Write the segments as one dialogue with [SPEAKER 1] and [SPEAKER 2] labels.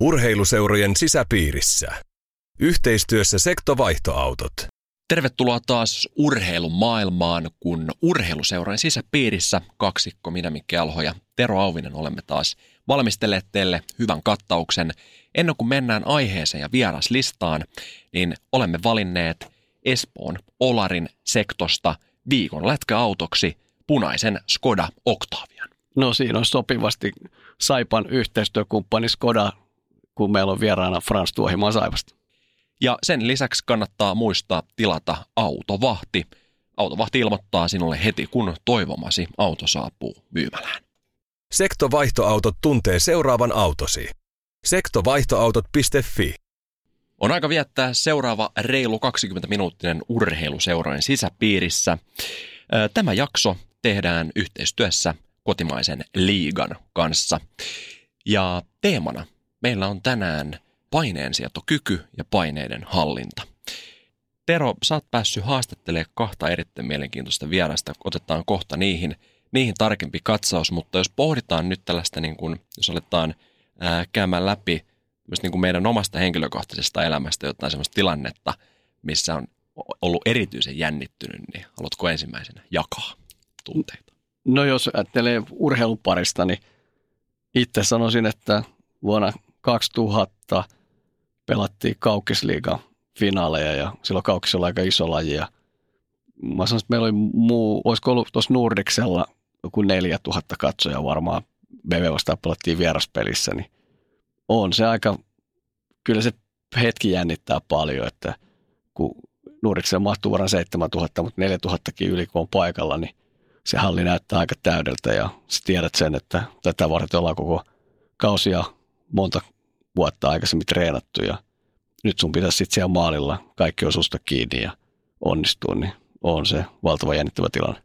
[SPEAKER 1] Urheiluseurojen sisäpiirissä. Yhteistyössä Sektovaihtoautot.
[SPEAKER 2] Tervetuloa taas urheilun maailmaan, kun urheiluseurojen sisäpiirissä kaksikko minä Mikki Alho ja Tero Auvinen olemme taas valmistelleet teille hyvän kattauksen. Ennen kuin mennään aiheeseen ja vieraslistaan, niin olemme valinneet Espoon Olarin sektosta viikon lätkäautoksi punaisen Skoda Octavian.
[SPEAKER 3] No siinä on sopivasti Saipan yhteistyökumppani Skoda, kun meillä on vieraana Frans Tuohimaa Saipasta.
[SPEAKER 2] Ja sen lisäksi kannattaa muistaa tilata autovahti. Autovahti ilmoittaa sinulle heti, kun toivomasi auto saapuu myymälään.
[SPEAKER 1] Sektovaihtoautot tuntee seuraavan autosi. Sektovaihtoautot.fi
[SPEAKER 2] On aika viettää seuraava reilu 20-minuuttinen urheiluseurojen sisäpiirissä. Tämä jakso tehdään yhteistyössä kotimaisen liigan kanssa. Ja teemana meillä on tänään paineensietokyky ja paineiden hallinta. Tero, sä oot päässyt haastattelemaan kahta erittäin mielenkiintoista vierasta. Otetaan kohta niihin, niihin tarkempi katsaus, mutta jos pohditaan nyt tällaista, niin kuin, jos aletaan ää, käymään läpi myös niin kuin meidän omasta henkilökohtaisesta elämästä jotain sellaista tilannetta, missä on ollut erityisen jännittynyt, niin haluatko ensimmäisenä jakaa tunteita?
[SPEAKER 3] No jos ajattelee urheilun parista, niin itse sanoisin, että vuonna 2000 pelattiin Kaukisliigan finaaleja ja silloin Kaukis oli aika iso laji ja mä sanoisin, että meillä oli muu, olisiko ollut tuossa Nordiksella joku 4000 katsoja varmaan BV vastaan pelattiin vieraspelissä, niin on se aika, kyllä se hetki jännittää paljon, että kun Nordiksella mahtuu varmaan 7000, mutta 4000kin yli kun on paikalla, niin se halli näyttää aika täydeltä ja sä tiedät sen, että tätä varten ollaan koko kausia monta vuotta aikaisemmin treenattu ja nyt sun pitäisi sitten siellä maalilla kaikki on susta kiinni ja onnistua, niin on se valtava jännittävä tilanne.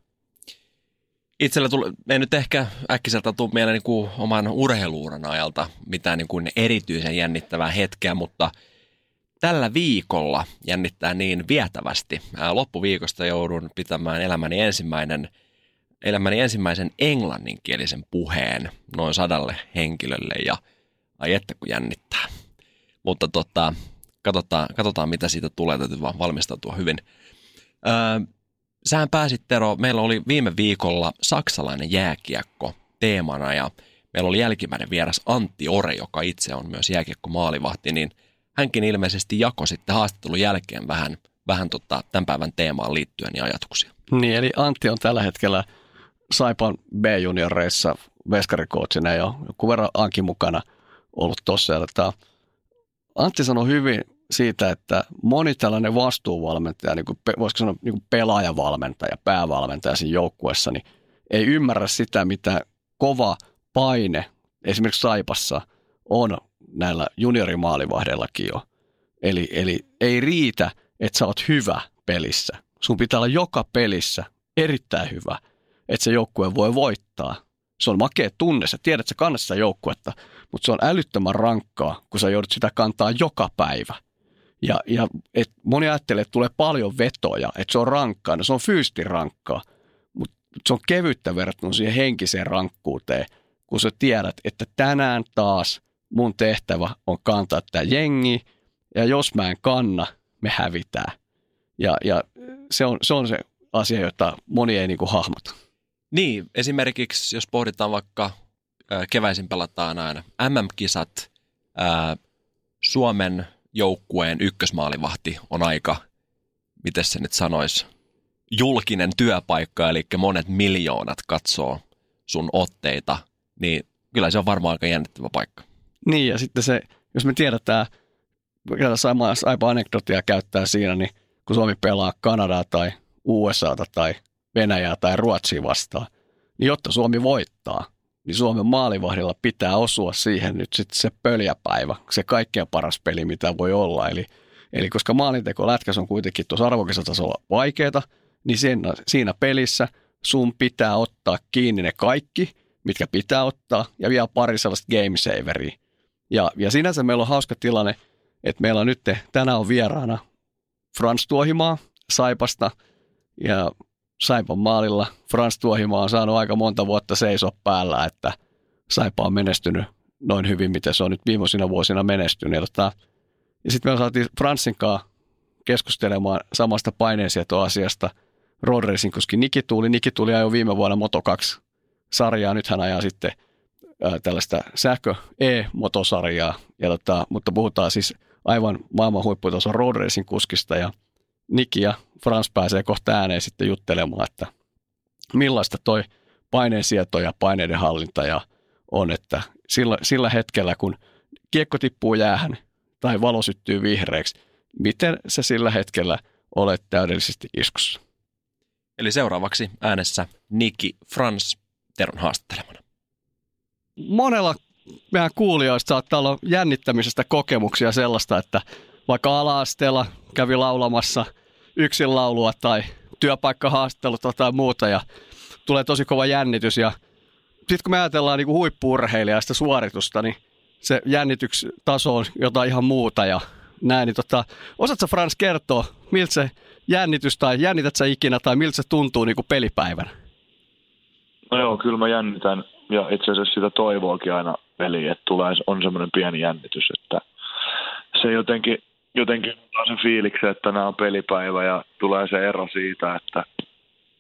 [SPEAKER 2] Itsellä tuli, ei nyt ehkä äkkiseltä tule mieleen niin kuin oman urheiluuran ajalta mitään niin kuin erityisen jännittävää hetkeä, mutta tällä viikolla jännittää niin vietävästi. Loppuviikosta joudun pitämään elämäni ensimmäinen – elämäni ensimmäisen englanninkielisen puheen noin sadalle henkilölle ja ai että kun jännittää. Mutta tota, katsotaan, katsotaan mitä siitä tulee, täytyy vaan valmistautua hyvin. Öö, sähän pääsit Tero, meillä oli viime viikolla saksalainen jääkiekko teemana ja meillä oli jälkimmäinen vieras Antti Ore, joka itse on myös jääkiekko maalivahti, niin hänkin ilmeisesti jakoi sitten haastattelun jälkeen vähän, vähän tota, tämän päivän teemaan liittyen ja ajatuksia.
[SPEAKER 3] Niin, eli Antti on tällä hetkellä – Saipan B-junioreissa veskarikootsina ja joku verran Anki mukana ollut tuossa. Antti sanoi hyvin siitä, että moni tällainen vastuuvalmentaja, niin kuin, voisiko sanoa niin kuin pelaajavalmentaja, päävalmentaja siinä joukkuessa, niin ei ymmärrä sitä, mitä kova paine esimerkiksi Saipassa on näillä juniorimaalivahdellakin jo. Eli, eli ei riitä, että sä oot hyvä pelissä. Sun pitää olla joka pelissä erittäin hyvä – että se joukkue voi voittaa. Se on makea tunne, sä tiedät, että sä kannat sitä joukkuetta, mutta se on älyttömän rankkaa, kun sä joudut sitä kantaa joka päivä. Ja, ja et moni ajattelee, että tulee paljon vetoja, että se on rankkaa. No se on fyysisesti rankkaa, mutta se on kevyttä verrattuna siihen henkiseen rankkuuteen, kun sä tiedät, että tänään taas mun tehtävä on kantaa tämä jengi, ja jos mä en kanna, me hävitään. Ja, ja se, on, se on se asia, jota moni ei niinku hahmota.
[SPEAKER 2] Niin, esimerkiksi jos pohditaan vaikka keväisin pelataan aina MM-kisat, Suomen joukkueen ykkösmaalivahti on aika, miten se nyt sanoisi, julkinen työpaikka, eli monet miljoonat katsoo sun otteita, niin kyllä se on varmaan aika jännittävä paikka.
[SPEAKER 3] Niin, ja sitten se, jos me tiedetään, samaa aipa anekdotia käyttää siinä, niin kun Suomi pelaa Kanadaa tai USAta tai Venäjää tai Ruotsia vastaan, niin jotta Suomi voittaa, niin Suomen maalivahdilla pitää osua siihen nyt sitten se pöljäpäivä, se kaikkein paras peli, mitä voi olla. Eli, eli koska maalinteko lätkäs on kuitenkin tuossa arvokisatasolla vaikeaa, niin siinä, siinä pelissä sun pitää ottaa kiinni ne kaikki, mitkä pitää ottaa, ja vielä pari sellaista game saveria. Ja, ja sinänsä meillä on hauska tilanne, että meillä on nyt, tänään on vieraana Frans Tuohimaa Saipasta, ja Saipan maalilla Frans Tuohimaa on saanut aika monta vuotta seisoa päällä, että Saipa on menestynyt noin hyvin, miten se on nyt viimeisina vuosina menestynyt. Ja, tota, ja sitten me saatiin Fransin kanssa keskustelemaan samasta paineensietoasiasta road racing, koska Niki Tuuli, Niki Tuuli ajoi viime vuonna Moto 2 sarjaa, nyt hän ajaa sitten ää, tällaista sähkö E-motosarjaa, ja tota, mutta puhutaan siis aivan maailman huipputason road racing kuskista. Ja Niki ja Frans pääsee kohta ääneen sitten juttelemaan, että millaista toi paineensieto ja paineiden hallinta ja on, että sillä, sillä hetkellä, kun kiekko tippuu jäähän tai valo syttyy vihreäksi, miten se sillä hetkellä olet täydellisesti iskussa.
[SPEAKER 2] Eli seuraavaksi äänessä Niki Frans Teron haastattelemana.
[SPEAKER 3] Monella meidän kuulijoista saattaa olla jännittämisestä kokemuksia sellaista, että vaikka ala-asteella kävi laulamassa yksin laulua tai työpaikkahaastattelut tai muuta ja tulee tosi kova jännitys ja sitten kun me ajatellaan niin huippuurheilijasta suoritusta, niin se jännitystaso on jotain ihan muuta ja näin. Niin tota, osaatko Frans kertoa, miltä se jännitys tai jännität sä ikinä tai miltä se tuntuu niin kuin pelipäivänä?
[SPEAKER 4] No joo, kyllä mä jännitän ja itse asiassa sitä toivoakin aina peliin, että tulee, on semmoinen pieni jännitys, että se jotenkin, jotenkin on se fiiliksi, että nämä on pelipäivä ja tulee se ero siitä, että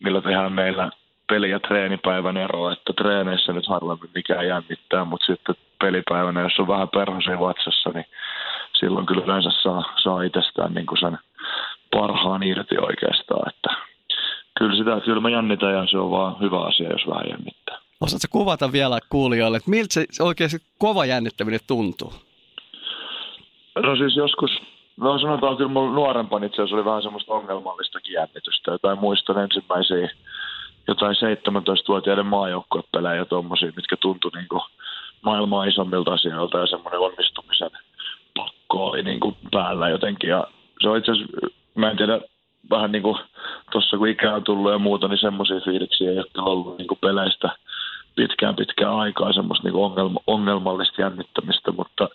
[SPEAKER 4] millä tehdään meillä peli- ja treenipäivän ero, että treeneissä nyt harvemmin mikään jännittää, mutta sitten pelipäivänä, jos on vähän perhosia vatsassa, niin silloin kyllä yleensä saa, saa itsestään niin kuin sen parhaan irti oikeastaan, että kyllä sitä kyllä mä jännitän ja se on vaan hyvä asia, jos vähän jännittää.
[SPEAKER 3] Osaatko kuvata vielä kuulijoille, että miltä se oikeasti kova jännittäminen tuntuu?
[SPEAKER 4] No siis joskus, no sanotaan kyllä mulla nuorempana itse asiassa oli vähän semmoista ongelmallistakin jännitystä. Jotain muistan ensimmäisiä jotain 17-vuotiaiden maajoukkuepelejä ja tuommoisia, mitkä tuntui niin maailmaa isommilta asioilta ja semmoinen onnistumisen pakko oli niin kuin päällä jotenkin. Ja se on itse asiassa, mä en tiedä, vähän niin kuin tuossa kun ikää on tullut ja muuta, niin semmoisia fiiliksiä ei ole ollut niin kuin peleistä pitkään pitkään aikaa semmoista niin ongelma, ongelmallista jännittämistä, mutta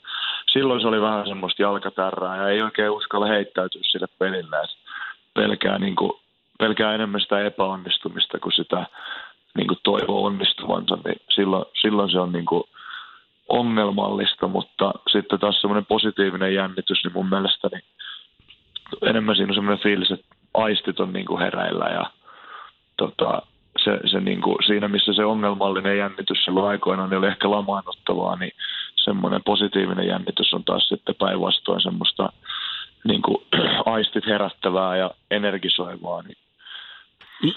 [SPEAKER 4] silloin se oli vähän semmoista jalkatärää ja ei oikein uskalla heittäytyä sille pelille. Et pelkää, niin kuin, pelkää enemmän sitä epäonnistumista kuin sitä niin kuin toivoo onnistuvansa, niin silloin, silloin se on niin kuin ongelmallista, mutta sitten taas semmoinen positiivinen jännitys, niin mun mielestä niin enemmän siinä on semmoinen fiilis, että aistit on niin kuin hereillä ja tota, se, se niin kuin, siinä, missä se ongelmallinen jännitys silloin aikoinaan niin oli ehkä lamaannuttelua, niin semmoinen positiivinen jännitys on taas sitten päinvastoin semmoista niin kuin, aistit herättävää ja energisoivaa. Niin.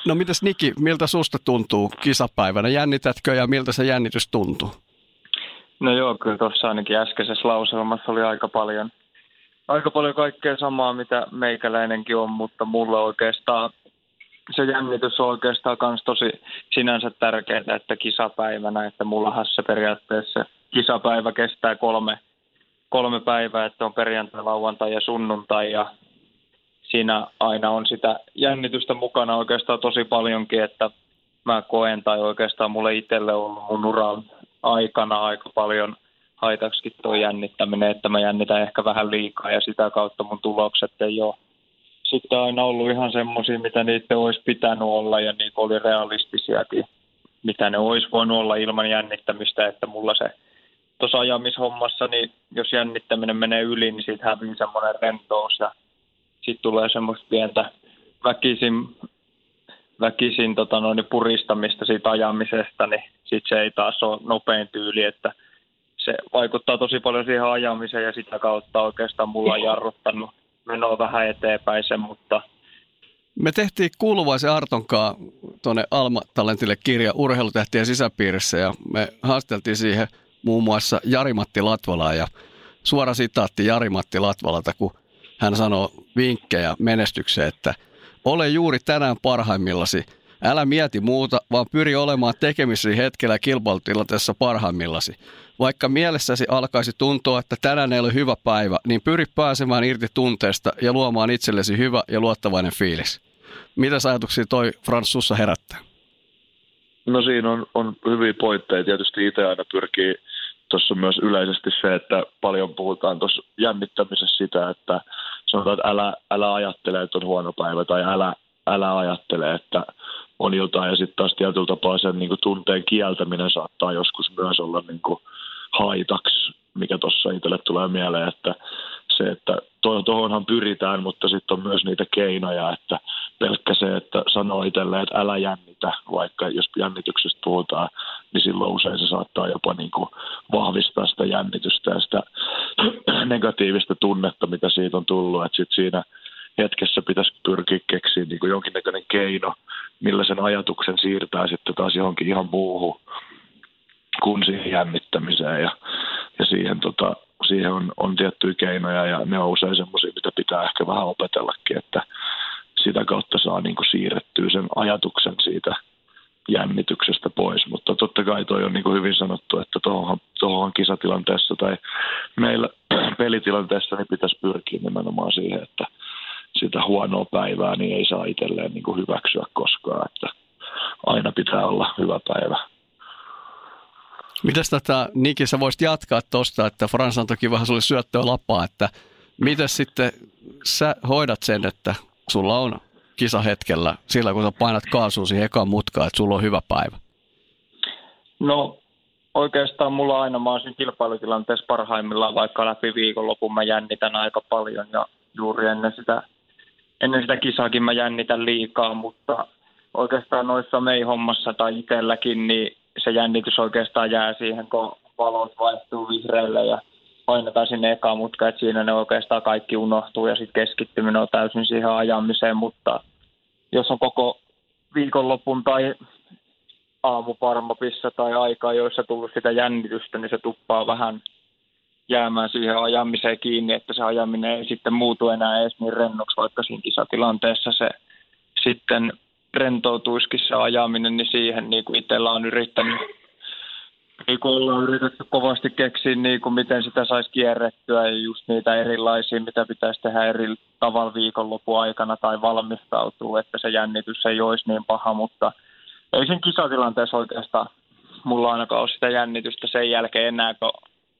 [SPEAKER 3] No mitäs Niki, miltä susta tuntuu kisapäivänä? Jännitätkö ja miltä se jännitys tuntuu?
[SPEAKER 5] No joo, kyllä tuossa ainakin äskeisessä lauselmassa oli aika paljon, aika paljon kaikkea samaa, mitä meikäläinenkin on, mutta mulle oikeastaan se jännitys on oikeastaan myös tosi sinänsä tärkeää, että kisapäivänä, että mullahan se periaatteessa kisapäivä kestää kolme, kolme päivää, että on perjantai, lauantai ja sunnuntai ja siinä aina on sitä jännitystä mukana oikeastaan tosi paljonkin, että mä koen tai oikeastaan mulle itselle on ollut mun uran aikana aika paljon haitaksikin tuo jännittäminen, että mä jännitän ehkä vähän liikaa ja sitä kautta mun tulokset ei ole sitten aina ollut ihan semmoisia, mitä niitä olisi pitänyt olla ja niin oli realistisiakin, mitä ne olisi voinut olla ilman jännittämistä, että mulla se tuossa ajamishommassa, niin jos jännittäminen menee yli, niin siitä hävii semmoinen rentous ja sitten tulee semmoista pientä väkisin, väkisin tota noin, puristamista siitä ajamisesta, niin sitten se ei taas ole nopein tyyli, että se vaikuttaa tosi paljon siihen ajamiseen ja sitä kautta oikeastaan mulla on jarruttanut menoa vähän eteenpäin sen, mutta
[SPEAKER 3] me tehtiin kuuluvaisen Artonkaa tuonne Alma-talentille kirja urheilutähtien sisäpiirissä ja me haasteltiin siihen muun muassa Jari-Matti Latvalaa ja suora sitaatti Jari-Matti Latvalalta, kun hän sanoo vinkkejä menestykseen, että ole juuri tänään parhaimmillasi. Älä mieti muuta, vaan pyri olemaan tekemisissä hetkellä kilpailutilanteessa parhaimmillasi. Vaikka mielessäsi alkaisi tuntua, että tänään ei ole hyvä päivä, niin pyri pääsemään irti tunteesta ja luomaan itsellesi hyvä ja luottavainen fiilis. Mitä ajatuksia toi Frans sussa herättää?
[SPEAKER 4] No siinä on, on hyviä pointteja. Tietysti itse aina pyrkii tuossa myös yleisesti se, että paljon puhutaan tuossa jännittämisessä sitä, että sanotaan, että älä, älä ajattele, että on huono päivä tai älä, älä ajattele, että on jotain. Ja sitten taas tietyllä tapaa sen niin kuin, tunteen kieltäminen saattaa joskus myös olla niin kuin, haitaksi, mikä tuossa itselle tulee mieleen, että se, että tuohonhan pyritään, mutta sitten on myös niitä keinoja, että pelkkä se, että sanoo itselleen, että älä jännitä, vaikka jos jännityksestä puhutaan, niin silloin usein se saattaa jopa niin kuin vahvistaa sitä jännitystä ja sitä negatiivista tunnetta, mitä siitä on tullut, että sitten siinä hetkessä pitäisi pyrkiä keksiä niin kuin jonkinnäköinen keino, millä sen ajatuksen siirtää sitten taas johonkin ihan muuhun kuin siihen jännittämiseen. Ja, ja siihen tota, siihen on, on tiettyjä keinoja ja ne on usein semmoisia, mitä pitää ehkä vähän opetellakin, että sitä kautta saa niin kuin siirrettyä sen ajatuksen siitä jännityksestä pois. Mutta totta kai toi on niin kuin hyvin sanottu, että tuohon, kisatilanteessa tai meillä pelitilanteessa niin pitäisi pyrkiä nimenomaan siihen, että sitä huonoa päivää niin ei saa itselleen niin kuin hyväksyä koskaan, että aina pitää olla hyvä päivä.
[SPEAKER 3] Mitäs tätä, Niki, sä voisit jatkaa tuosta, että Frans toki vähän sulle syöttöä lapaa, että miten sitten sä hoidat sen, että sulla on kisahetkellä, sillä kun sä painat kaasua siihen ekaan mutkaan, että sulla on hyvä päivä?
[SPEAKER 5] No oikeastaan mulla aina, mä olisin kilpailutilanteessa parhaimmillaan, vaikka läpi viikonlopun mä jännitän aika paljon ja juuri ennen sitä, ennen sitä kisaakin mä jännitän liikaa, mutta oikeastaan noissa mei-hommassa tai itselläkin, niin se jännitys oikeastaan jää siihen, kun valot vaihtuu vihreälle ja painetaan sinne ekaan mutka, että siinä ne oikeastaan kaikki unohtuu ja sitten keskittyminen on täysin siihen ajamiseen, mutta jos on koko viikonlopun tai aamuparmapissa tai aikaa, joissa tullut sitä jännitystä, niin se tuppaa vähän jäämään siihen ajamiseen kiinni, että se ajaminen ei sitten muutu enää edes niin rennoksi, vaikka siinä kisatilanteessa se sitten rentoutuisikin se ajaminen, niin siihen niin kuin itsellä on yrittänyt niin kuin ollaan yritetty kovasti keksiä, niin kuin miten sitä saisi kierrettyä ja just niitä erilaisia, mitä pitäisi tehdä eri tavalla viikonlopun aikana tai valmistautua, että se jännitys ei olisi niin paha, mutta ei sen kisatilanteessa oikeastaan mulla ainakaan ole sitä jännitystä sen jälkeen enää, kun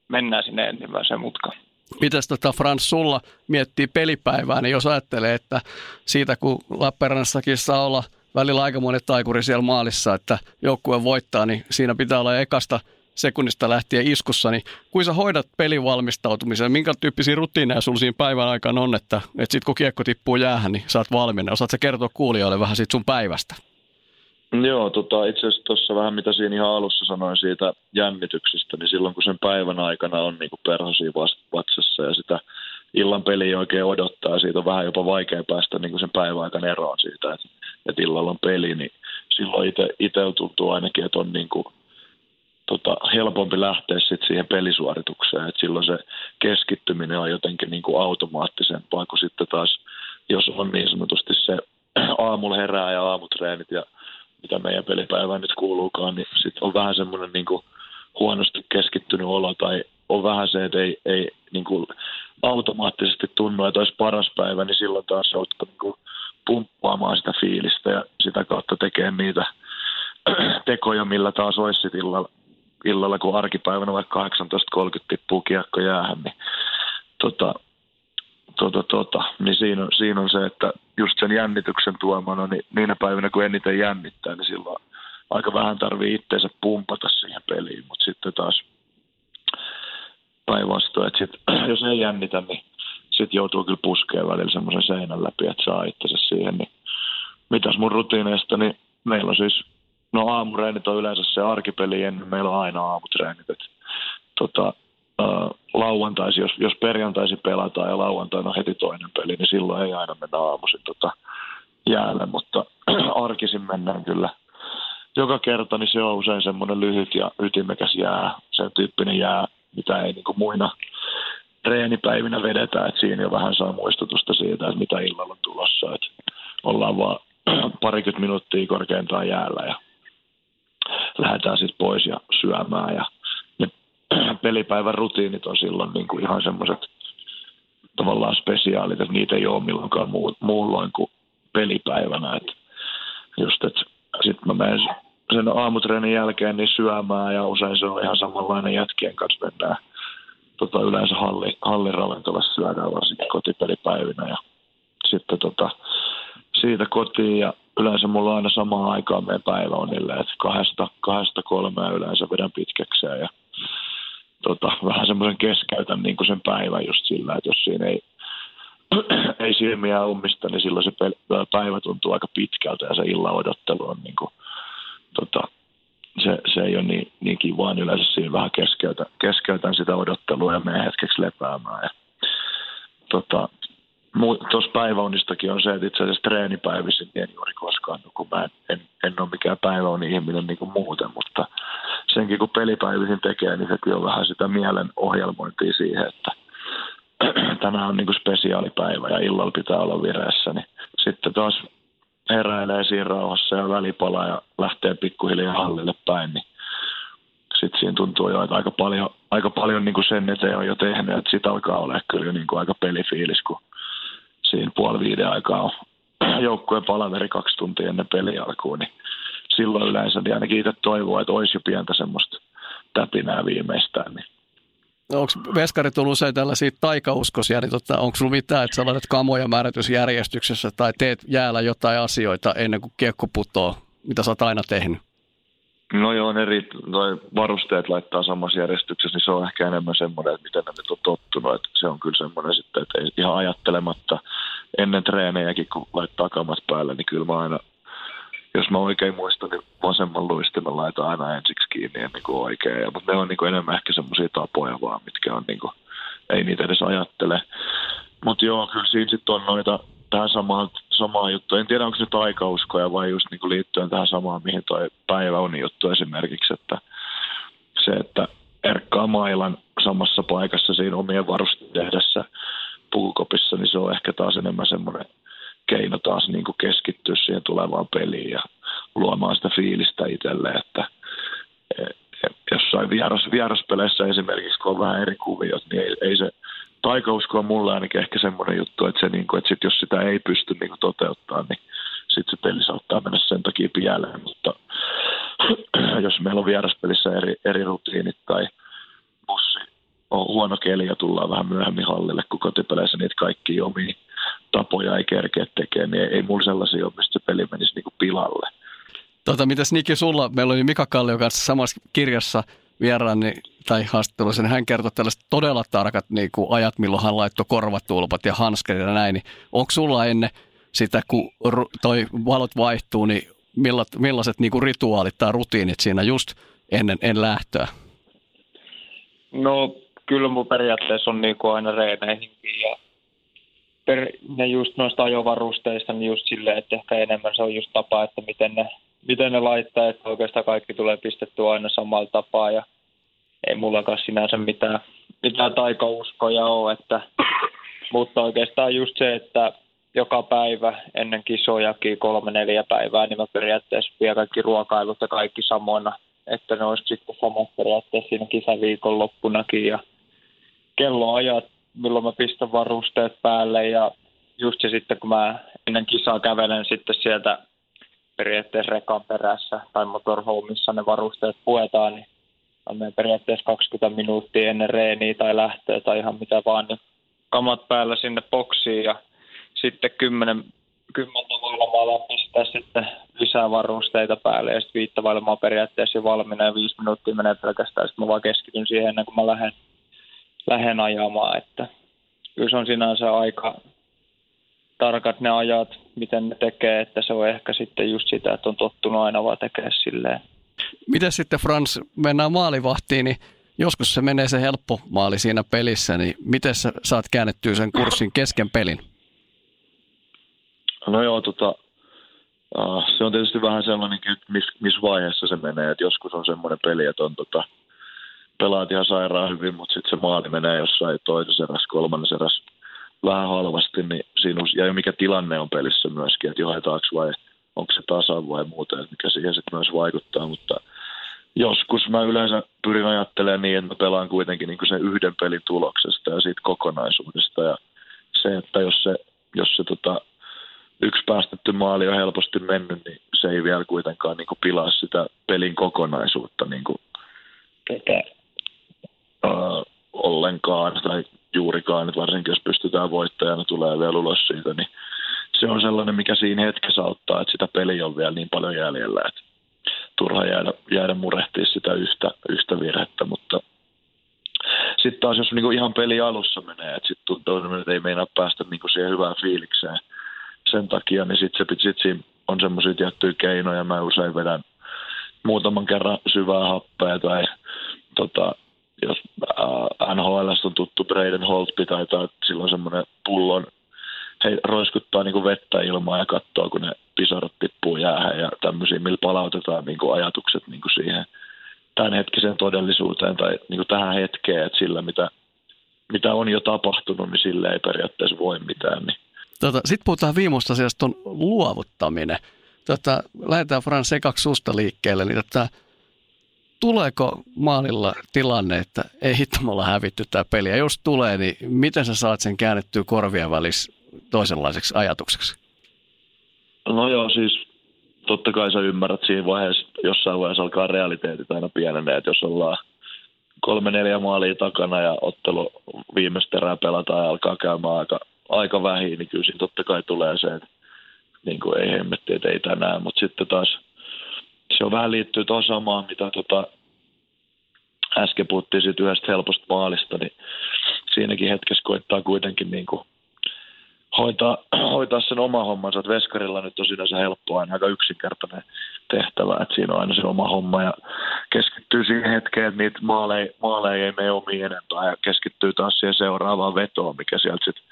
[SPEAKER 5] mennään sinne ensimmäiseen mutkaan.
[SPEAKER 3] Mitäs tota Frans sulla miettii pelipäivää, niin jos ajattelee, että siitä kun Lappeenrannassakin saa olla – välillä aikamoinen taikuri siellä maalissa, että joukkue voittaa, niin siinä pitää olla ekasta sekunnista lähtien iskussa, niin kuin sä hoidat pelin valmistautumisen, minkä tyyppisiä rutiineja sulla siinä päivän aikana on, että, että sit kun kiekko tippuu jäähän, niin saat valmiina. Osaat sä kertoa kuulijoille vähän siitä sun päivästä?
[SPEAKER 4] Joo, tota, itse asiassa tuossa vähän mitä siinä ihan alussa sanoin siitä jännityksestä, niin silloin kun sen päivän aikana on niin perhosia vatsassa ja sitä illan peli oikein odottaa. Siitä on vähän jopa vaikea päästä niin kuin sen päivän aikana eroon siitä, että, että illalla on peli, niin silloin itse tuntuu ainakin, että on niin kuin, tota, helpompi lähteä sit siihen pelisuoritukseen. Et silloin se keskittyminen on jotenkin niin kuin automaattisempaa kuin sitten taas, jos on niin sanotusti se aamulla herää ja aamutreenit ja mitä meidän pelipäivään nyt kuuluukaan, niin sitten on vähän semmoinen niin kuin huonosti keskittynyt olo tai on vähän se, että ei, ei niin kuin automaattisesti tunnu, että olisi paras päivä, niin silloin taas joutuu niin kuin pumppaamaan sitä fiilistä ja sitä kautta tekee niitä tekoja, millä taas olisi illalla, illalla, kun arkipäivänä vaikka 18.30 tippuu kiekko jäähän, niin, tota, tota, tota, niin siinä, on, siinä on se, että just sen jännityksen tuomana, niin niinä päivinä kun eniten jännittää, niin silloin aika vähän tarvii itseensä pumpata siihen peliin, mutta sitten taas päinvastoin, että sit, jos ei jännitä, niin sitten joutuu kyllä puskemaan välillä semmoisen seinän läpi, että saa itsensä siihen. Niin mitäs mun rutiineista, niin meillä on siis, no aamureenit on yleensä se arkipeli ennen, meillä on aina aamutreenit. Et, tota, äh, lauantaisi, jos, jos perjantaisi pelataan ja lauantaina on heti toinen peli, niin silloin ei aina mennä aamuisin tota, jäälle, mutta arkisin mennään kyllä joka kerta, niin se on usein semmoinen lyhyt ja ytimekäs jää, sen tyyppinen jää, mitä ei niin kuin muina treenipäivinä vedetä, että siinä jo vähän saa muistutusta siitä, että mitä illalla on tulossa, että ollaan vaan parikymmentä minuuttia korkeintaan jäällä ja lähdetään sitten pois ja syömään. Ja ne pelipäivän rutiinit on silloin niin kuin ihan semmoiset tavallaan spesiaalit, että niitä ei ole milloinkaan muu, muulloin kuin pelipäivänä, että just, että sitten mä menen sen aamutreenin jälkeen niin syömään ja usein se on ihan samanlainen jätkien kanssa mennään tota, yleensä halli, hallin ravintolassa syödään varsinkin kotipelipäivinä ja sitten tota, siitä kotiin ja yleensä mulla on aina samaan aikaan meidän päiväunille, että kahdesta, kahdesta kolmea yleensä vedän pitkäkseen ja tota, vähän semmoisen keskeytän niin kuin sen päivän just sillä, että jos siinä ei, ei silmiä ummista, niin silloin se päivä tuntuu aika pitkältä ja se illan odottelu on niin kuin, tota, se, se ei ole niin, niin kivaa, niin yleensä siinä vähän keskeytän, keskeytän sitä odottelua ja menen hetkeksi lepäämään. Ja, tota, tuossa päiväunistakin on se, että itse asiassa treenipäivisin en juuri koskaan, kun mä en, en, en ole mikään päiväuni-ihminen niin kuin muuten, mutta senkin kun pelipäivisin tekee, niin sekin on vähän sitä mielen ohjelmointia siihen, että tänään on niin kuin spesiaalipäivä ja illalla pitää olla vireessä, niin sitten taas heräilee siinä rauhassa ja välipala ja lähtee pikkuhiljaa hallille päin, niin sitten siinä tuntuu jo, että aika paljon, aika paljon niin kuin sen eteen on jo tehnyt, että sitten alkaa olla kyllä niin kuin aika pelifiilis, kun siinä puoli viiden aikaa on joukkueen palaveri kaksi tuntia ennen peli alkuun, niin silloin yleensä niin ainakin itse toivoo, että olisi jo pientä semmoista täpinää viimeistään. Niin.
[SPEAKER 3] Onko Veskari tullut usein tällaisia taikauskosia, niin tota, onko sinulla mitään, että sä laitat kamoja määrätysjärjestyksessä tai teet jäällä jotain asioita ennen kuin kiekko putoo, mitä sä oot aina tehnyt?
[SPEAKER 4] No joo, ne riitt- noi varusteet laittaa samassa järjestyksessä, niin se on ehkä enemmän semmoinen, että miten ne on tottunut. Että se on kyllä semmoinen sitten, että ihan ajattelematta ennen treenejäkin, kun laittaa kamat päälle, niin kyllä mä aina, jos mä oikein muistan, niin vasemman luistimen laitan aina ensiksi kiinni ennen kuin oikein. Ja, mutta ne on niin kuin enemmän ehkä semmoisia tapoja vaan, mitkä on niin kuin, ei niitä edes ajattele. Mutta joo, kyllä siinä sitten on noita tähän samaan, samaan juttuun. En tiedä, onko se taikauskoja vai just niin kuin liittyen tähän samaan, mihin toi päivä on juttu esimerkiksi, että se, että erkkaa mailan samassa paikassa siinä omien varustehdessä pukukopissa, niin se on ehkä taas enemmän semmoinen keino taas niin kuin keskittyä siihen tulevaan peliin ja luomaan sitä fiilistä itselleen, että e, e, jossain vieras, vieraspeleissä esimerkiksi, kun on vähän eri kuviot, niin ei, ei se taikausko on mulle ainakin ehkä semmoinen juttu, että, se, niin kuin, että sit jos sitä ei pysty niin kuin toteuttaa, niin sitten se peli saattaa mennä sen takia pieleen. Mutta jos meillä on vieraspelissä eri, eri rutiinit tai bussi on huono keli ja tullaan vähän myöhemmin hallille kuin kotipeleissä, niitä kaikki omia tapoja ei kerkeä tekemään, niin ei, ei mulla sellaisia ole, mistä se peli menisi niin kuin pilalle.
[SPEAKER 3] Tota, mitäs Niki sulla? Meillä oli Mika Kallio kanssa samassa kirjassa vieraan, niin tai haastattelussa, niin hän kertoi tällaiset todella tarkat niin kuin ajat, milloin hän laittoi korvatulpat ja hanskat ja näin. Niin onko sulla ennen sitä, kun toi valot vaihtuu, niin millaiset niin kuin rituaalit tai rutiinit siinä just ennen en lähtöä?
[SPEAKER 5] No kyllä mun periaatteessa on niin kuin aina reeneihinkin ja per, ne just noista ajovarusteista, niin just silleen, että ehkä enemmän se on just tapa, että miten ne, miten ne laittaa, että oikeastaan kaikki tulee pistettyä aina samalla tapaa ja ei mullakaan sinänsä mitään, mitään taikauskoja ole, että, mutta oikeastaan just se, että joka päivä ennen kisojakin kolme neljä päivää, niin mä periaatteessa vien kaikki ruokailut ja kaikki samoina, että ne olisi sitten samat periaatteessa siinä kisaviikon loppunakin ja kelloajat, milloin mä pistän varusteet päälle ja just se sitten, kun mä ennen kisaa kävelen sitten sieltä periaatteessa rekan perässä tai motorhomissa ne varusteet puetaan, niin on periaatteessa 20 minuuttia ennen reeniä tai lähtöä tai ihan mitä vaan, niin kamat päällä sinne boksiin ja sitten kymmenen, kymmentä vailla mä alan pistää sitten lisää varusteita päälle ja sitten viittä vailla mä periaatteessa valmiina ja viisi minuuttia menee pelkästään. Sitten mä vaan keskityn siihen ennen kuin mä lähden, lähden ajamaan, että kyllä se on sinänsä aika tarkat ne ajat, miten ne tekee, että se on ehkä sitten just sitä, että on tottunut aina vaan tekemään silleen
[SPEAKER 3] Miten sitten Frans, mennään maalivahtiin, niin joskus se menee se helppo maali siinä pelissä, niin miten sä saat käännettyä sen kurssin kesken pelin?
[SPEAKER 4] No joo, tota, uh, se on tietysti vähän sellainen, että missä mis vaiheessa se menee, että joskus on semmoinen peli, että on tota, pelaat ihan sairaan hyvin, mutta sitten se maali menee jossain toisessa erässä, kolmannessa erässä vähän halvasti, niin siinä ja mikä tilanne on pelissä myöskin, että johdetaanko vai onko se tasa vai muuta, että mikä siihen sitten myös vaikuttaa, mutta joskus mä yleensä pyrin ajattelemaan niin, että mä pelaan kuitenkin niin sen yhden pelin tuloksesta ja siitä kokonaisuudesta ja se, että jos se, jos se tota, yksi päästetty maali on helposti mennyt, niin se ei vielä kuitenkaan niin pilaa sitä pelin kokonaisuutta niin kuin, tätä, uh, ollenkaan tai juurikaan, että varsinkin jos pystytään voittajana tulee vielä ulos siitä, niin se on sellainen, mikä siinä hetkessä auttaa, että sitä peliä on vielä niin paljon jäljellä, että turha jäädä, jäädä murehtia sitä yhtä, yhtä virhettä, mutta sitten taas jos niin kuin ihan peli alussa menee, että sitten tuntuu, että ei meinaa päästä niin kuin siihen hyvään fiilikseen sen takia, niin sitten se, sit siinä on semmoisia tiettyjä keinoja. Mä usein vedän muutaman kerran syvää happea tai tota, äh, NHL on tuttu Braden Holtby taitaa, silloin semmoinen pullon he roiskuttaa niin kuin vettä ilmaa ja katsoo, kun ne pisarat tippuu jäähän ja tämmöisiä, millä palautetaan niin kuin ajatukset niin kuin siihen tämänhetkiseen todellisuuteen tai niin kuin tähän hetkeen, että sillä mitä, mitä on jo tapahtunut, niin sille ei periaatteessa voi mitään. Niin.
[SPEAKER 3] Tota, Sitten puhutaan viimeistä asiasta, on luovuttaminen. Tota, lähdetään Frans ekaksi susta liikkeelle, niin tota, tuleeko maalilla tilanne, että ei hitto, me ollaan hävitty tämä peli, ja jos tulee, niin miten sä saat sen käännettyä korvien välissä toisenlaiseksi ajatukseksi?
[SPEAKER 4] No joo, siis totta kai sä ymmärrät siinä vaiheessa, jossain vaiheessa alkaa realiteetit aina pienenee, että jos ollaan kolme neljä maalia takana ja ottelu viimeistä erää pelataan ja alkaa käymään aika, aika vähin, niin kyllä siinä totta kai tulee se, että niin kuin ei hemmetti, että ei tänään, mutta sitten taas se on vähän liittyy tuohon samaan, mitä tota, äsken puhuttiin siitä yhdestä helposta maalista, niin siinäkin hetkessä koittaa kuitenkin niin kuin hoitaa, hoitaa sen oma hommansa. Että veskarilla nyt on sinänsä helppoa, aina aika yksinkertainen tehtävä, että siinä on aina se oma homma ja keskittyy siihen hetkeen, että niitä maaleja, maaleja ei mene omiin enempää ja keskittyy taas siihen seuraavaan vetoon, mikä sieltä sitten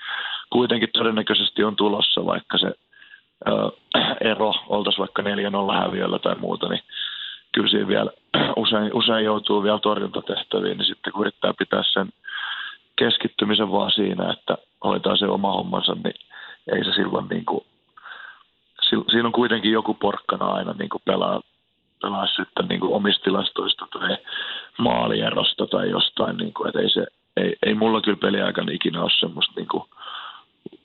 [SPEAKER 4] kuitenkin todennäköisesti on tulossa, vaikka se ero oltaisiin vaikka 4-0 häviöllä tai muuta, niin kyllä siinä vielä usein, usein joutuu vielä torjuntatehtäviin, niin sitten kun yrittää pitää sen keskittymisen vaan siinä, että hoitaa se oma hommansa, niin ei se silloin niin kuin, siinä on kuitenkin joku porkkana aina niin kuin pelaa, pelaa sitten niin kuin omista tilastoista tai maalierosta tai jostain, niin kuin, että ei, se, ei, ei mulla kyllä peliaikana ikinä ole semmoista niin kuin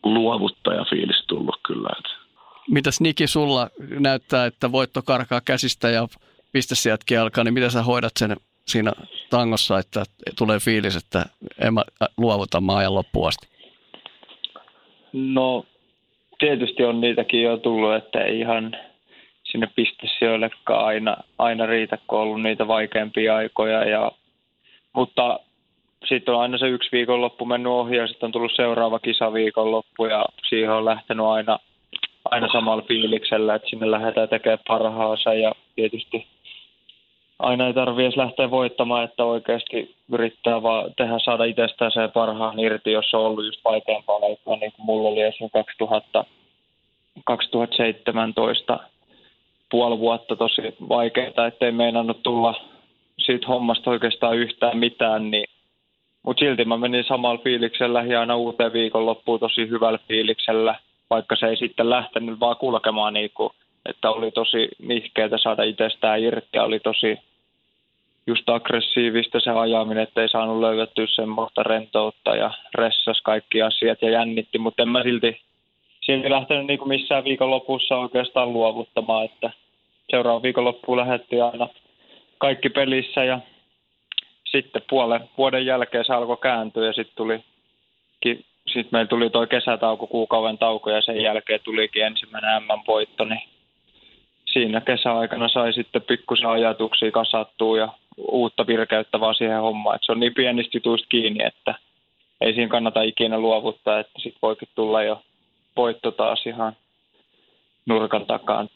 [SPEAKER 4] luovuttajafiilis tullut kyllä. Että.
[SPEAKER 3] Mitäs Niki sulla näyttää, että voitto karkaa käsistä ja pistesijätkin alkaa, niin miten sä hoidat sen siinä tangossa, että tulee fiilis, että en mä luovuta maajan loppuun asti?
[SPEAKER 5] No tietysti on niitäkin jo tullut, että ei ihan sinne pistesijoillekaan aina, aina riitä, kun on ollut niitä vaikeampia aikoja. Ja, mutta sitten on aina se yksi viikonloppu mennyt ohi ja sitten on tullut seuraava kisaviikonloppu ja siihen on lähtenyt aina, aina samalla fiiliksellä, että sinne lähdetään tekemään parhaansa ja tietysti aina ei tarvitse edes lähteä voittamaan, että oikeasti yrittää vaan tehdä, saada itsestään se parhaan irti, jos on ollut just vaikeampaa aikaa, niin kuin mulla oli esimerkiksi 2000, 2017 puoli vuotta tosi vaikeaa, ettei meinannut tulla siitä hommasta oikeastaan yhtään mitään, niin mutta silti mä menin samalla fiiliksellä ja aina uuteen viikonloppuun tosi hyvällä fiiliksellä, vaikka se ei sitten lähtenyt vaan kulkemaan niin kuin että oli tosi nihkeätä saada itsestään irti ja oli tosi just aggressiivista se ajaminen, että ei saanut löydettyä semmoista rentoutta ja ressas kaikki asiat ja jännitti, mutta en mä silti, silti lähtenyt niin kuin missään viikonlopussa oikeastaan luovuttamaan, että seuraavan viikonloppuun lähdettiin aina kaikki pelissä ja sitten puolen vuoden jälkeen se alkoi kääntyä ja sitten tuli sitten meillä tuli tuo kesätauko, kuukauden tauko ja sen jälkeen tulikin ensimmäinen M-voitto, niin siinä kesäaikana sai sitten pikkusen ajatuksia kasattua ja uutta virkeyttävää siihen hommaan. Että se on niin pienistä jutuista kiinni, että ei siinä kannata ikinä luovuttaa, että sitten voikin tulla jo voitto taas ihan nurkan takaan.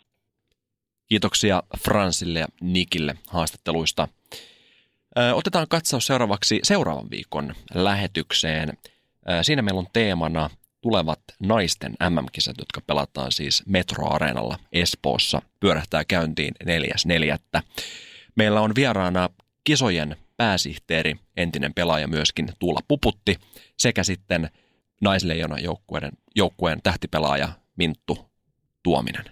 [SPEAKER 2] Kiitoksia Fransille ja Nikille haastatteluista. Otetaan katsaus seuraavaksi seuraavan viikon lähetykseen. Siinä meillä on teemana tulevat naisten MM-kisat, jotka pelataan siis Metro-areenalla Espoossa, pyörähtää käyntiin 4.4. Meillä on vieraana kisojen pääsihteeri, entinen pelaaja myöskin Tuula Puputti, sekä sitten naisleijona joukkueen, joukkueen tähtipelaaja Minttu Tuominen.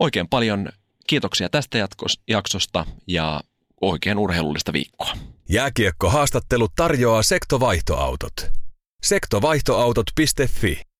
[SPEAKER 2] Oikein paljon kiitoksia tästä jatkos, jaksosta ja oikein urheilullista viikkoa.
[SPEAKER 1] Jääkiekko haastattelu tarjoaa sektovaihtoautot. Sektovaihtoautot.fi